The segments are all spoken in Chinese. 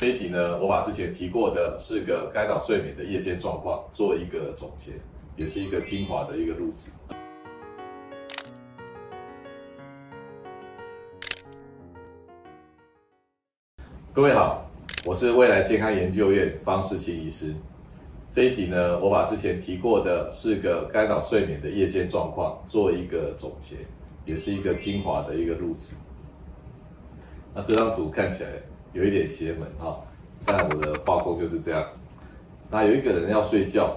这一集呢，我把之前提过的四个干扰睡眠的夜间状况做一个总结，也是一个精华的一个录制。各位好，我是未来健康研究院方世清医师。这一集呢，我把之前提过的四个干扰睡眠的夜间状况做一个总结，也是一个精华的一个录制。那这张图看起来。有一点邪门哈，但我的画工就是这样。那有一个人要睡觉，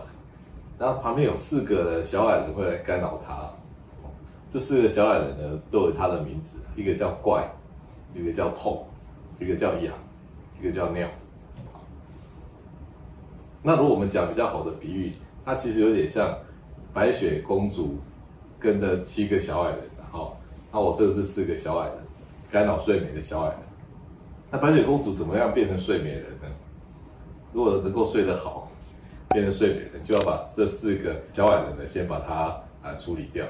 然后旁边有四个小矮人会来干扰他。这四个小矮人呢，都有他的名字，一个叫怪，一个叫痛，一个叫痒，一个叫尿。那如果我们讲比较好的比喻，它其实有点像白雪公主跟着七个小矮人，然后，那我这是四个小矮人，干扰睡眠的小矮人。那白雪公主怎么样变成睡美人呢？如果能够睡得好，变成睡美人，就要把这四个小矮人呢，先把它啊处理掉。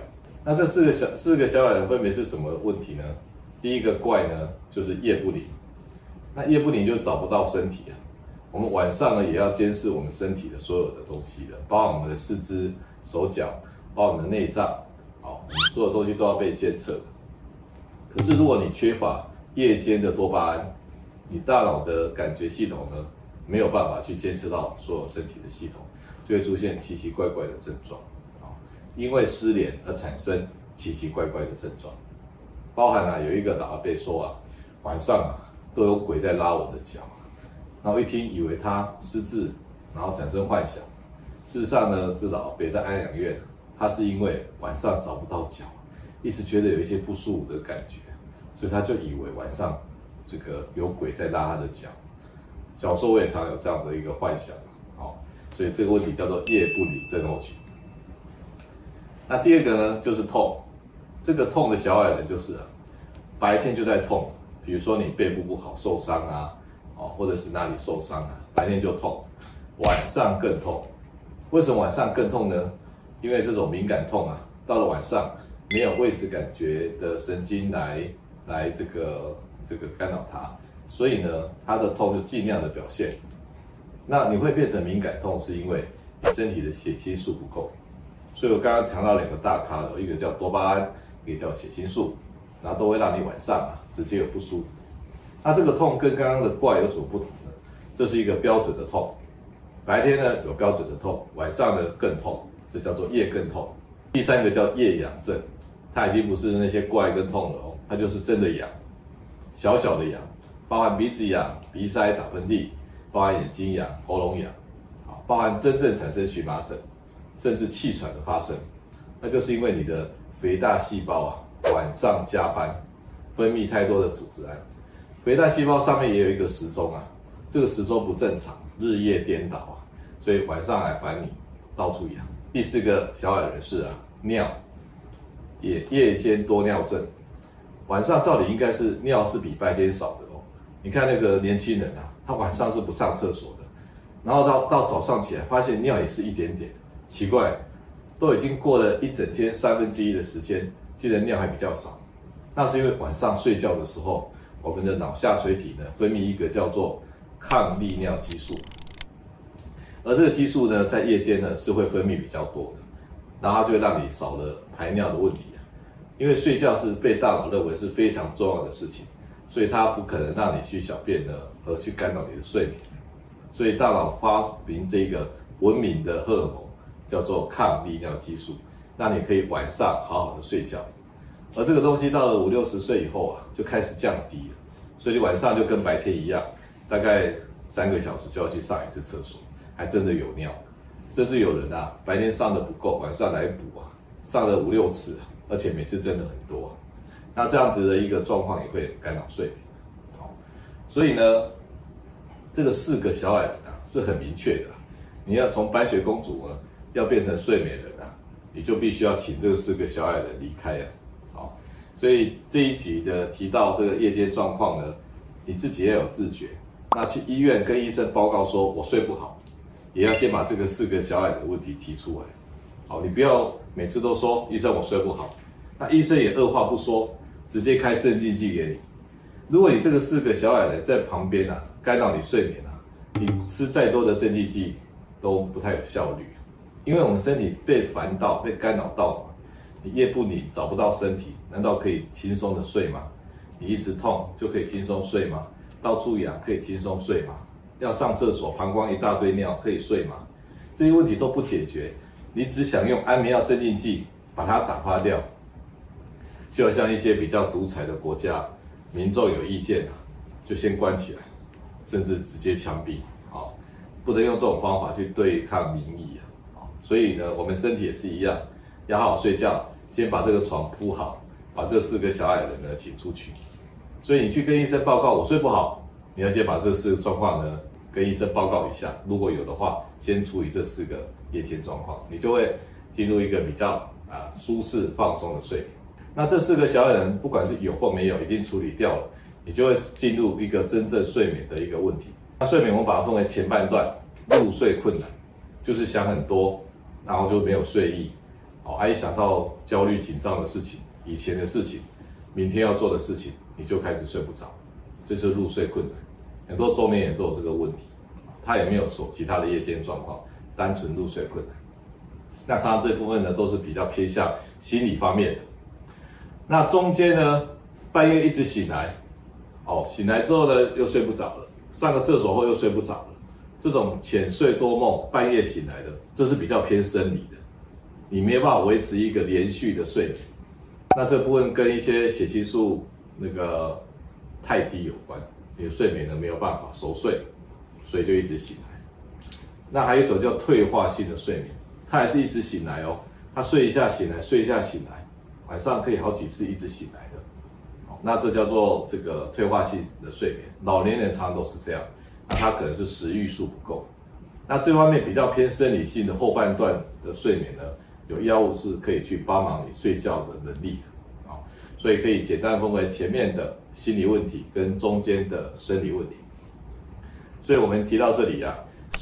那这四个小四个小矮人分别是什么问题呢？第一个怪呢，就是夜不宁。那夜不宁就找不到身体啊。我们晚上呢，也要监视我们身体的所有的东西的，包括我们的四肢、手脚，包括我们的内脏，好，所有东西都要被监测。可是如果你缺乏夜间的多巴胺，你大脑的感觉系统呢，没有办法去监测到所有身体的系统，就会出现奇奇怪怪的症状啊。因为失联而产生奇奇怪怪的症状，包含啊有一个老阿伯说啊，晚上啊都有鬼在拉我的脚，然后一听以为他失智，然后产生幻想。事实上呢，这老阿伯在安养院，他是因为晚上找不到脚，一直觉得有一些不舒服的感觉，所以他就以为晚上。这个有鬼在拉他的脚，小时候我也常有这样的一个幻想，好，所以这个问题叫做夜不宁症候群。那第二个呢，就是痛，这个痛的小矮人就是白天就在痛，比如说你背部不好受伤啊，哦，或者是哪里受伤啊，白天就痛，晚上更痛。为什么晚上更痛呢？因为这种敏感痛啊，到了晚上没有位置感觉的神经来来这个。这个干扰它，所以呢，它的痛就尽量的表现。那你会变成敏感痛，是因为你身体的血清素不够。所以我刚刚谈到两个大咖的，一个叫多巴胺，一个叫血清素，然后都会让你晚上啊直接有不舒服。那这个痛跟刚刚的怪有什么不同呢？这是一个标准的痛，白天呢有标准的痛，晚上呢更痛，这叫做夜更痛。第三个叫夜痒症，它已经不是那些怪跟痛了哦，它就是真的痒。小小的痒，包含鼻子痒、鼻塞、打喷嚏，包含眼睛痒、喉咙痒，啊，包含真正产生荨麻疹，甚至气喘的发生，那就是因为你的肥大细胞啊晚上加班，分泌太多的组织胺，肥大细胞上面也有一个时钟啊，这个时钟不正常，日夜颠倒啊，所以晚上来烦你，到处痒。第四个小矮人是啊尿，也夜间多尿症。晚上照理应该是尿是比白天少的哦。你看那个年轻人啊，他晚上是不上厕所的，然后到到早上起来发现尿也是一点点，奇怪，都已经过了一整天三分之一的时间，竟然尿还比较少。那是因为晚上睡觉的时候，我们的脑下垂体呢分泌一个叫做抗利尿激素，而这个激素呢在夜间呢是会分泌比较多的，然后它就会让你少了排尿的问题。因为睡觉是被大脑认为是非常重要的事情，所以它不可能让你去小便呢，而去干扰你的睡眠。所以大脑发明这个文明的荷尔蒙，叫做抗利尿激素，让你可以晚上好好的睡觉。而这个东西到了五六十岁以后啊，就开始降低了，所以你晚上就跟白天一样，大概三个小时就要去上一次厕所，还真的有尿。甚至有人啊，白天上的不够，晚上来补啊，上了五六次。而且每次真的很多，那这样子的一个状况也会干扰睡眠。好，所以呢，这个四个小矮人啊是很明确的，你要从白雪公主呢要变成睡美人啊，你就必须要请这个四个小矮人离开啊。好，所以这一集的提到这个夜间状况呢，你自己要有自觉。那去医院跟医生报告说我睡不好，也要先把这个四个小矮的问题提出来。你不要每次都说医生我睡不好。那医生也二话不说，直接开镇静剂给你。如果你这个四个小矮人在旁边啊，干扰你睡眠啊，你吃再多的镇静剂都不太有效率，因为我们身体被烦到、被干扰到嘛。你夜不宁找不到身体，难道可以轻松的睡吗？你一直痛就可以轻松睡吗？到处痒可以轻松睡吗？要上厕所膀胱一大堆尿可以睡吗？这些问题都不解决，你只想用安眠药镇静剂把它打发掉，就好像一些比较独裁的国家，民众有意见就先关起来，甚至直接枪毙，好，不能用这种方法去对抗民意啊，所以呢，我们身体也是一样，要好好睡觉。先把这个床铺好，把这四个小矮人呢请出去。所以你去跟医生报告我睡不好，你要先把这四个状况呢跟医生报告一下。如果有的话，先处理这四个夜间状况，你就会进入一个比较啊舒适放松的睡眠。那这四个小矮人不管是有或没有，已经处理掉了，你就会进入一个真正睡眠的一个问题。那睡眠我们把它分为前半段入睡困难，就是想很多，然后就没有睡意。哦，一想到焦虑紧张的事情、以前的事情、明天要做的事情，你就开始睡不着，这就是入睡困难。很多中年人都有这个问题，他也没有说其他的夜间状况，单纯入睡困难。那常常这部分呢，都是比较偏向心理方面的。那中间呢，半夜一直醒来，哦，醒来之后呢，又睡不着了，上个厕所后又睡不着了，这种浅睡多梦、半夜醒来的，这是比较偏生理的。你没有办法维持一个连续的睡眠，那这部分跟一些血清素那个太低有关，你的睡眠呢没有办法熟睡，所以就一直醒来。那还有一种叫退化性的睡眠，它还是一直醒来哦，它睡一下醒来，睡一下醒来，晚上可以好几次一直醒来的。那这叫做这个退化性的睡眠，老年人常常都是这样，那他可能是食欲素不够。那这方面比较偏生理性的后半段的睡眠呢？有药物是可以去帮忙你睡觉的能力的啊，所以可以简单分为前面的心理问题跟中间的生理问题。所以我们提到这里啊，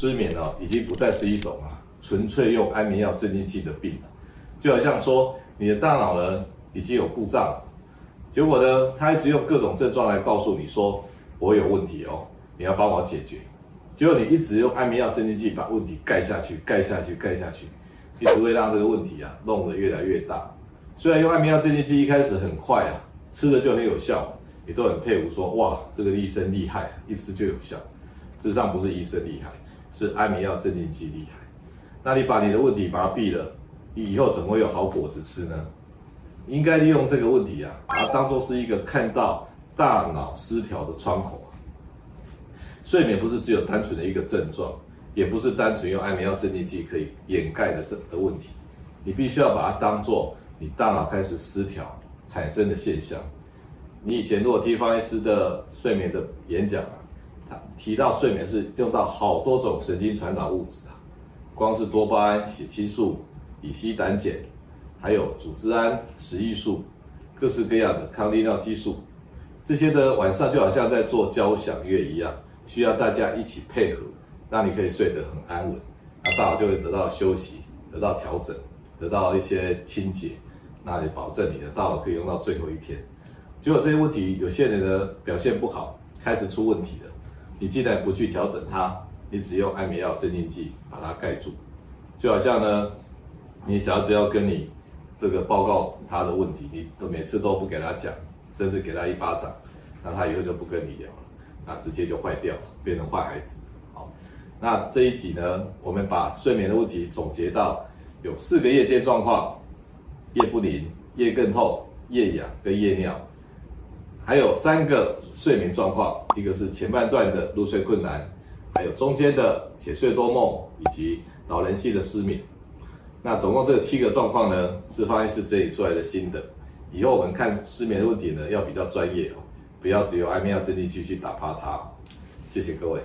失眠呢已经不再是一种啊纯粹用安眠药镇静剂的病了，就好像说你的大脑呢已经有故障，结果呢他一直用各种症状来告诉你说我有问题哦，你要帮我解决，结果你一直用安眠药镇静剂把问题盖下去，盖下去，盖下去。一直会让这个问题啊弄得越来越大。虽然用安眠药镇静剂一开始很快啊，吃了就很有效，你都很佩服说哇，这个医生厉害，一吃就有效。事实上不是医生厉害，是安眠药镇静剂厉害。那你把你的问题麻痹了，你以后怎么会有好果子吃呢？应该利用这个问题啊，把它当做是一个看到大脑失调的窗口。睡眠不是只有单纯的一个症状。也不是单纯用安眠药镇静剂可以掩盖的这的问题，你必须要把它当做你大脑开始失调产生的现象。你以前如果听方医师的睡眠的演讲，提到睡眠是用到好多种神经传导物质啊，光是多巴胺、血清素、乙烯胆碱，还有组织胺、食欲素，各式各样的抗利尿激素，这些的晚上就好像在做交响乐一样，需要大家一起配合。让你可以睡得很安稳，那大脑就会得到休息，得到调整，得到一些清洁，那也保证你的大脑可以用到最后一天。结果这些问题，有些人的表现不好，开始出问题了。你既然不去调整它，你只用安眠药镇静剂把它盖住，就好像呢，你小孩子要跟你这个报告他的问题，你都每次都不给他讲，甚至给他一巴掌，那他以后就不跟你聊了，那直接就坏掉，变成坏孩子。好那这一集呢，我们把睡眠的问题总结到有四个夜间状况：夜不宁、夜更痛、夜痒跟夜尿，还有三个睡眠状况，一个是前半段的入睡困难，还有中间的浅睡多梦，以及老人系的失眠。那总共这七个状况呢，是方医师整理出来的新的。以后我们看失眠的问题呢，要比较专业哦，不要只有安眠药镇定剂去打趴它。谢谢各位。